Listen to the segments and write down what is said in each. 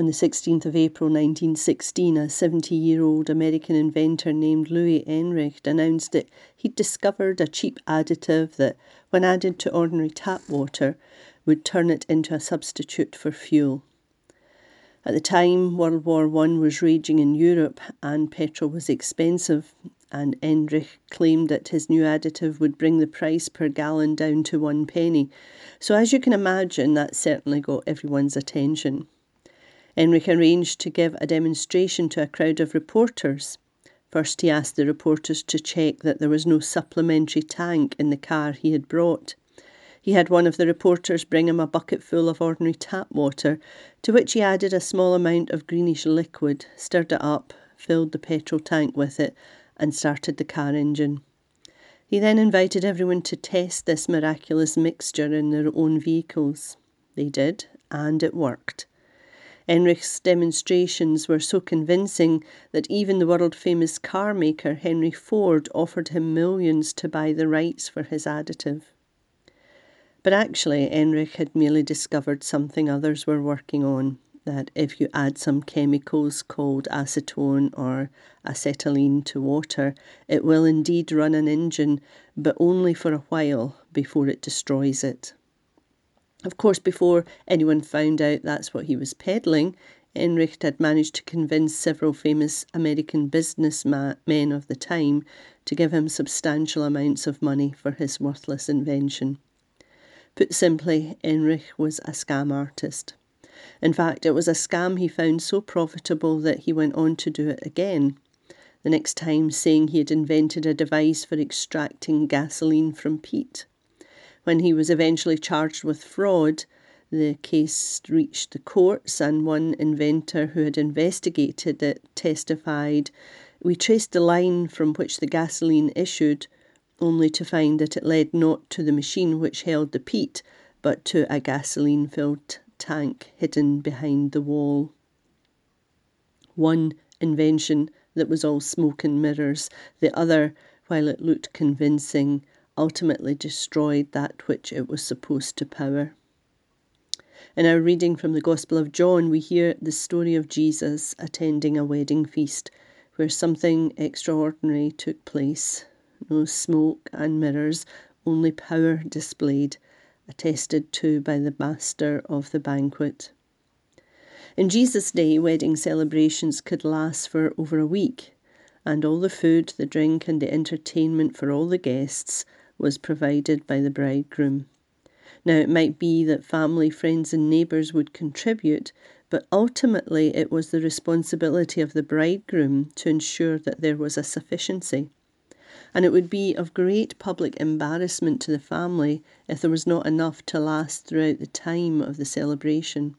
On the 16th of April 1916, a 70 year old American inventor named Louis Enricht announced that he'd discovered a cheap additive that, when added to ordinary tap water, would turn it into a substitute for fuel. At the time, World War I was raging in Europe and petrol was expensive, and Enricht claimed that his new additive would bring the price per gallon down to one penny. So, as you can imagine, that certainly got everyone's attention. Enricht arranged to give a demonstration to a crowd of reporters. First, he asked the reporters to check that there was no supplementary tank in the car he had brought. He had one of the reporters bring him a bucket full of ordinary tap water, to which he added a small amount of greenish liquid, stirred it up, filled the petrol tank with it, and started the car engine. He then invited everyone to test this miraculous mixture in their own vehicles. They did, and it worked. Enricht's demonstrations were so convincing that even the world famous car maker Henry Ford offered him millions to buy the rights for his additive. But actually, Enricht had merely discovered something others were working on that if you add some chemicals called acetone or acetylene to water, it will indeed run an engine, but only for a while before it destroys it. Of course, before anyone found out that's what he was peddling, Enricht had managed to convince several famous American businessmen of the time to give him substantial amounts of money for his worthless invention. Put simply, Enricht was a scam artist. In fact, it was a scam he found so profitable that he went on to do it again. The next time, saying he had invented a device for extracting gasoline from peat. When he was eventually charged with fraud, the case reached the courts, and one inventor who had investigated it testified We traced the line from which the gasoline issued, only to find that it led not to the machine which held the peat, but to a gasoline filled tank hidden behind the wall. One invention that was all smoke and mirrors, the other, while it looked convincing, ultimately destroyed that which it was supposed to power. In our reading from the Gospel of John, we hear the story of Jesus attending a wedding feast where something extraordinary took place. No smoke and mirrors, only power displayed, attested to by the master of the banquet. In Jesus' day, wedding celebrations could last for over a week, and all the food, the drink, and the entertainment for all the guests was provided by the bridegroom. Now, it might be that family, friends, and neighbours would contribute, but ultimately it was the responsibility of the bridegroom to ensure that there was a sufficiency. And it would be of great public embarrassment to the family if there was not enough to last throughout the time of the celebration.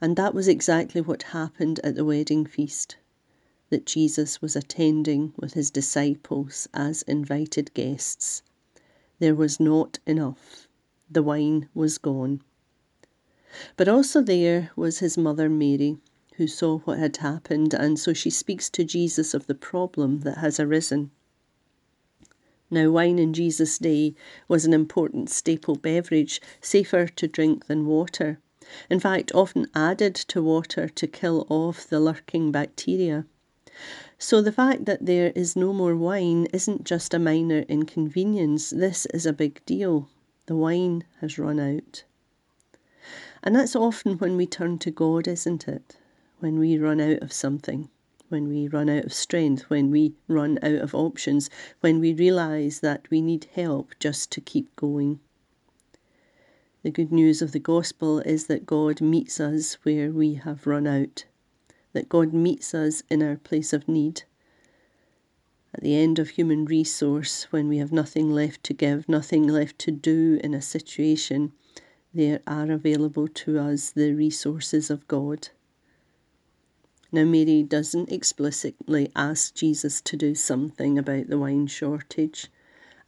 And that was exactly what happened at the wedding feast that Jesus was attending with his disciples as invited guests. There was not enough. The wine was gone. But also there was his mother Mary, who saw what had happened, and so she speaks to Jesus of the problem that has arisen. Now, wine in Jesus' day was an important staple beverage, safer to drink than water. In fact, often added to water to kill off the lurking bacteria. So the fact that there is no more wine isn't just a minor inconvenience, this is a big deal. The wine has run out. And that's often when we turn to God, isn't it? When we run out of something, when we run out of strength, when we run out of options, when we realise that we need help just to keep going. The good news of the gospel is that God meets us where we have run out that God meets us in our place of need. At the end of human resource, when we have nothing left to give, nothing left to do in a situation, there are available to us the resources of God. Now, Mary doesn't explicitly ask Jesus to do something about the wine shortage,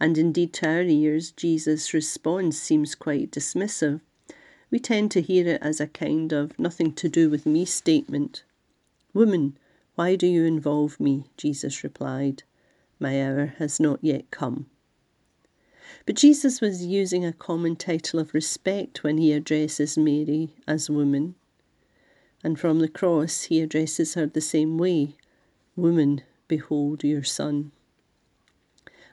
and indeed, to our ears, Jesus' response seems quite dismissive. We tend to hear it as a kind of nothing to do with me statement. Woman, why do you involve me? Jesus replied. My hour has not yet come. But Jesus was using a common title of respect when he addresses Mary as woman. And from the cross, he addresses her the same way Woman, behold your son.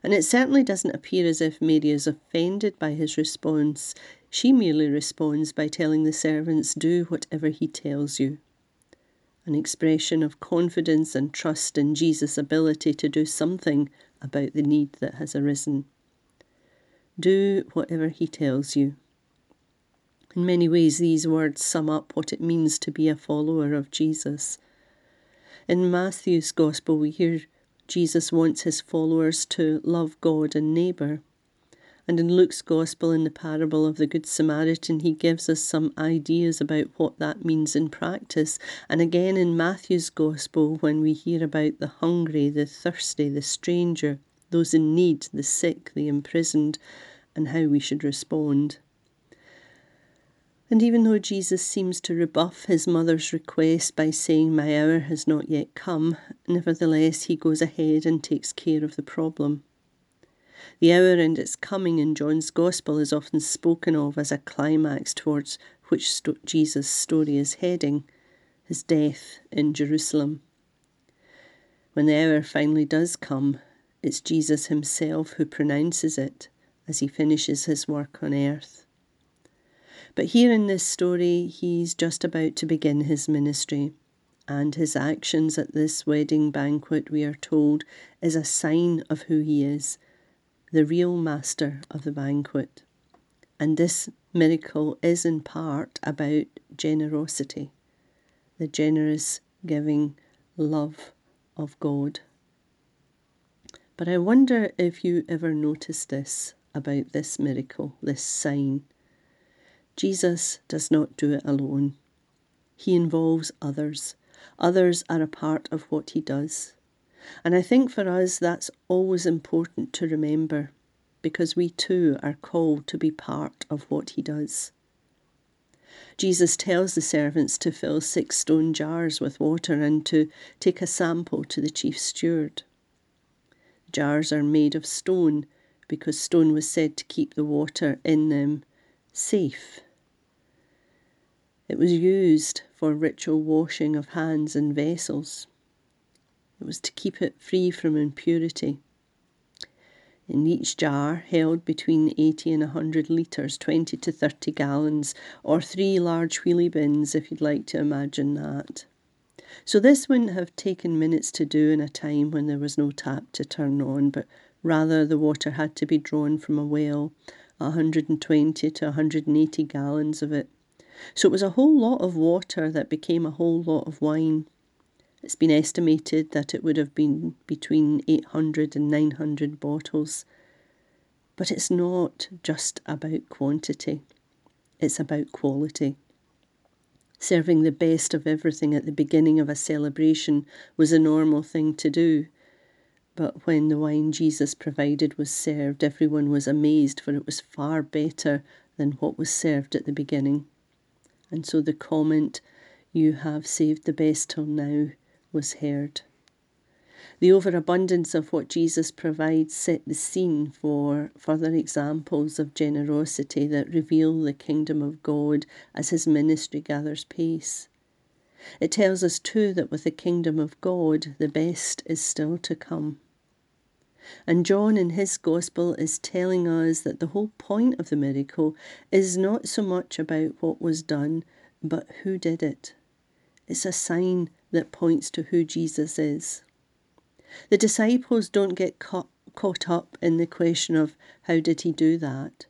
And it certainly doesn't appear as if Mary is offended by his response. She merely responds by telling the servants, Do whatever he tells you. An expression of confidence and trust in Jesus' ability to do something about the need that has arisen. Do whatever he tells you. In many ways, these words sum up what it means to be a follower of Jesus. In Matthew's Gospel, we hear Jesus wants his followers to love God and neighbour. And in Luke's Gospel, in the parable of the Good Samaritan, he gives us some ideas about what that means in practice. And again in Matthew's Gospel, when we hear about the hungry, the thirsty, the stranger, those in need, the sick, the imprisoned, and how we should respond. And even though Jesus seems to rebuff his mother's request by saying, My hour has not yet come, nevertheless he goes ahead and takes care of the problem. The hour and its coming in John's Gospel is often spoken of as a climax towards which sto- Jesus' story is heading his death in Jerusalem. When the hour finally does come, it's Jesus himself who pronounces it as he finishes his work on earth. But here in this story, he's just about to begin his ministry, and his actions at this wedding banquet, we are told, is a sign of who he is, the real master of the banquet. And this miracle is in part about generosity, the generous giving love of God. But I wonder if you ever noticed this about this miracle, this sign. Jesus does not do it alone. He involves others. Others are a part of what he does. And I think for us that's always important to remember because we too are called to be part of what he does. Jesus tells the servants to fill six stone jars with water and to take a sample to the chief steward. Jars are made of stone because stone was said to keep the water in them safe it was used for ritual washing of hands and vessels. It was to keep it free from impurity. In each jar held between 80 and 100 litres, 20 to 30 gallons, or three large wheelie bins if you'd like to imagine that. So this wouldn't have taken minutes to do in a time when there was no tap to turn on, but rather the water had to be drawn from a well, 120 to 180 gallons of it so it was a whole lot of water that became a whole lot of wine. It's been estimated that it would have been between 800 and 900 bottles. But it's not just about quantity, it's about quality. Serving the best of everything at the beginning of a celebration was a normal thing to do. But when the wine Jesus provided was served, everyone was amazed, for it was far better than what was served at the beginning. And so the comment, You have saved the best till now, was heard. The overabundance of what Jesus provides set the scene for further examples of generosity that reveal the kingdom of God as his ministry gathers pace. It tells us too that with the kingdom of God, the best is still to come. And John in his gospel is telling us that the whole point of the miracle is not so much about what was done, but who did it. It's a sign that points to who Jesus is. The disciples don't get caught, caught up in the question of how did he do that.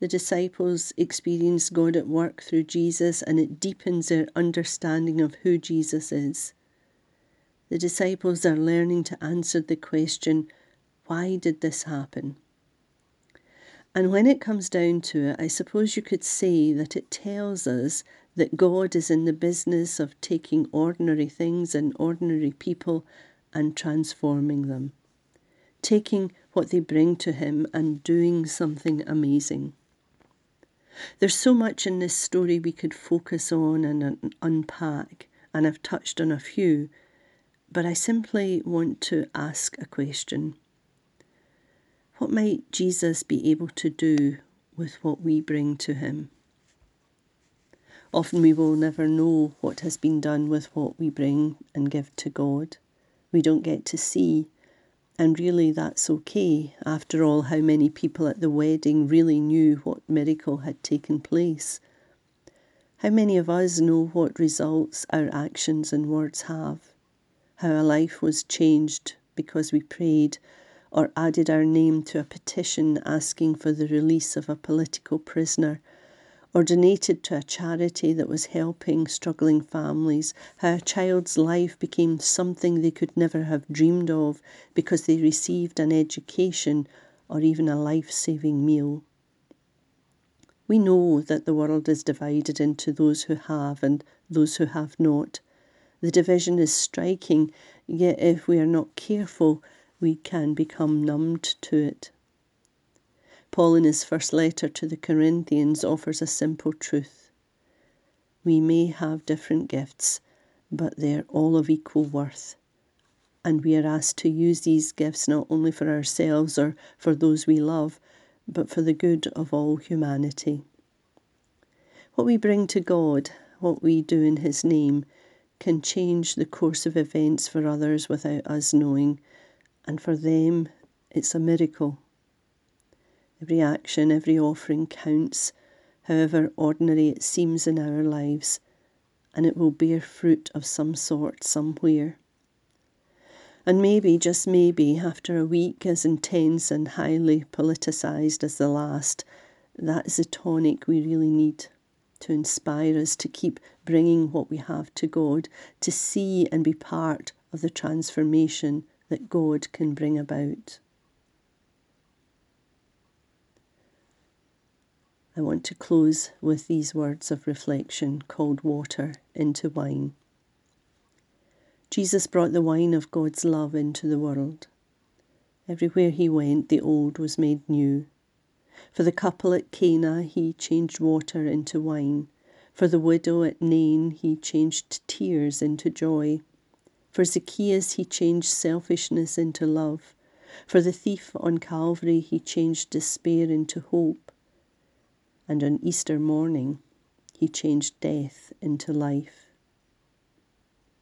The disciples experience God at work through Jesus and it deepens their understanding of who Jesus is. The disciples are learning to answer the question why did this happen? And when it comes down to it, I suppose you could say that it tells us that God is in the business of taking ordinary things and ordinary people and transforming them, taking what they bring to Him and doing something amazing. There's so much in this story we could focus on and unpack, and I've touched on a few, but I simply want to ask a question. What might Jesus be able to do with what we bring to him? Often we will never know what has been done with what we bring and give to God. We don't get to see, and really that's okay. After all, how many people at the wedding really knew what miracle had taken place? How many of us know what results our actions and words have? How a life was changed because we prayed or added our name to a petition asking for the release of a political prisoner or donated to a charity that was helping struggling families, how a child's life became something they could never have dreamed of because they received an education or even a life saving meal. We know that the world is divided into those who have and those who have not. The division is striking, yet if we are not careful, we can become numbed to it. Paul, in his first letter to the Corinthians, offers a simple truth. We may have different gifts, but they're all of equal worth. And we are asked to use these gifts not only for ourselves or for those we love, but for the good of all humanity. What we bring to God, what we do in His name, can change the course of events for others without us knowing, and for them it's a miracle. Every action, every offering counts, however ordinary it seems in our lives, and it will bear fruit of some sort somewhere. And maybe, just maybe, after a week as intense and highly politicised as the last, that is the tonic we really need to inspire us to keep bringing what we have to God, to see and be part of the transformation that God can bring about. I want to close with these words of reflection called water into wine. Jesus brought the wine of God's love into the world. Everywhere he went, the old was made new. For the couple at Cana, he changed water into wine. For the widow at Nain, he changed tears into joy. For Zacchaeus, he changed selfishness into love. For the thief on Calvary, he changed despair into hope. And on Easter morning, he changed death into life.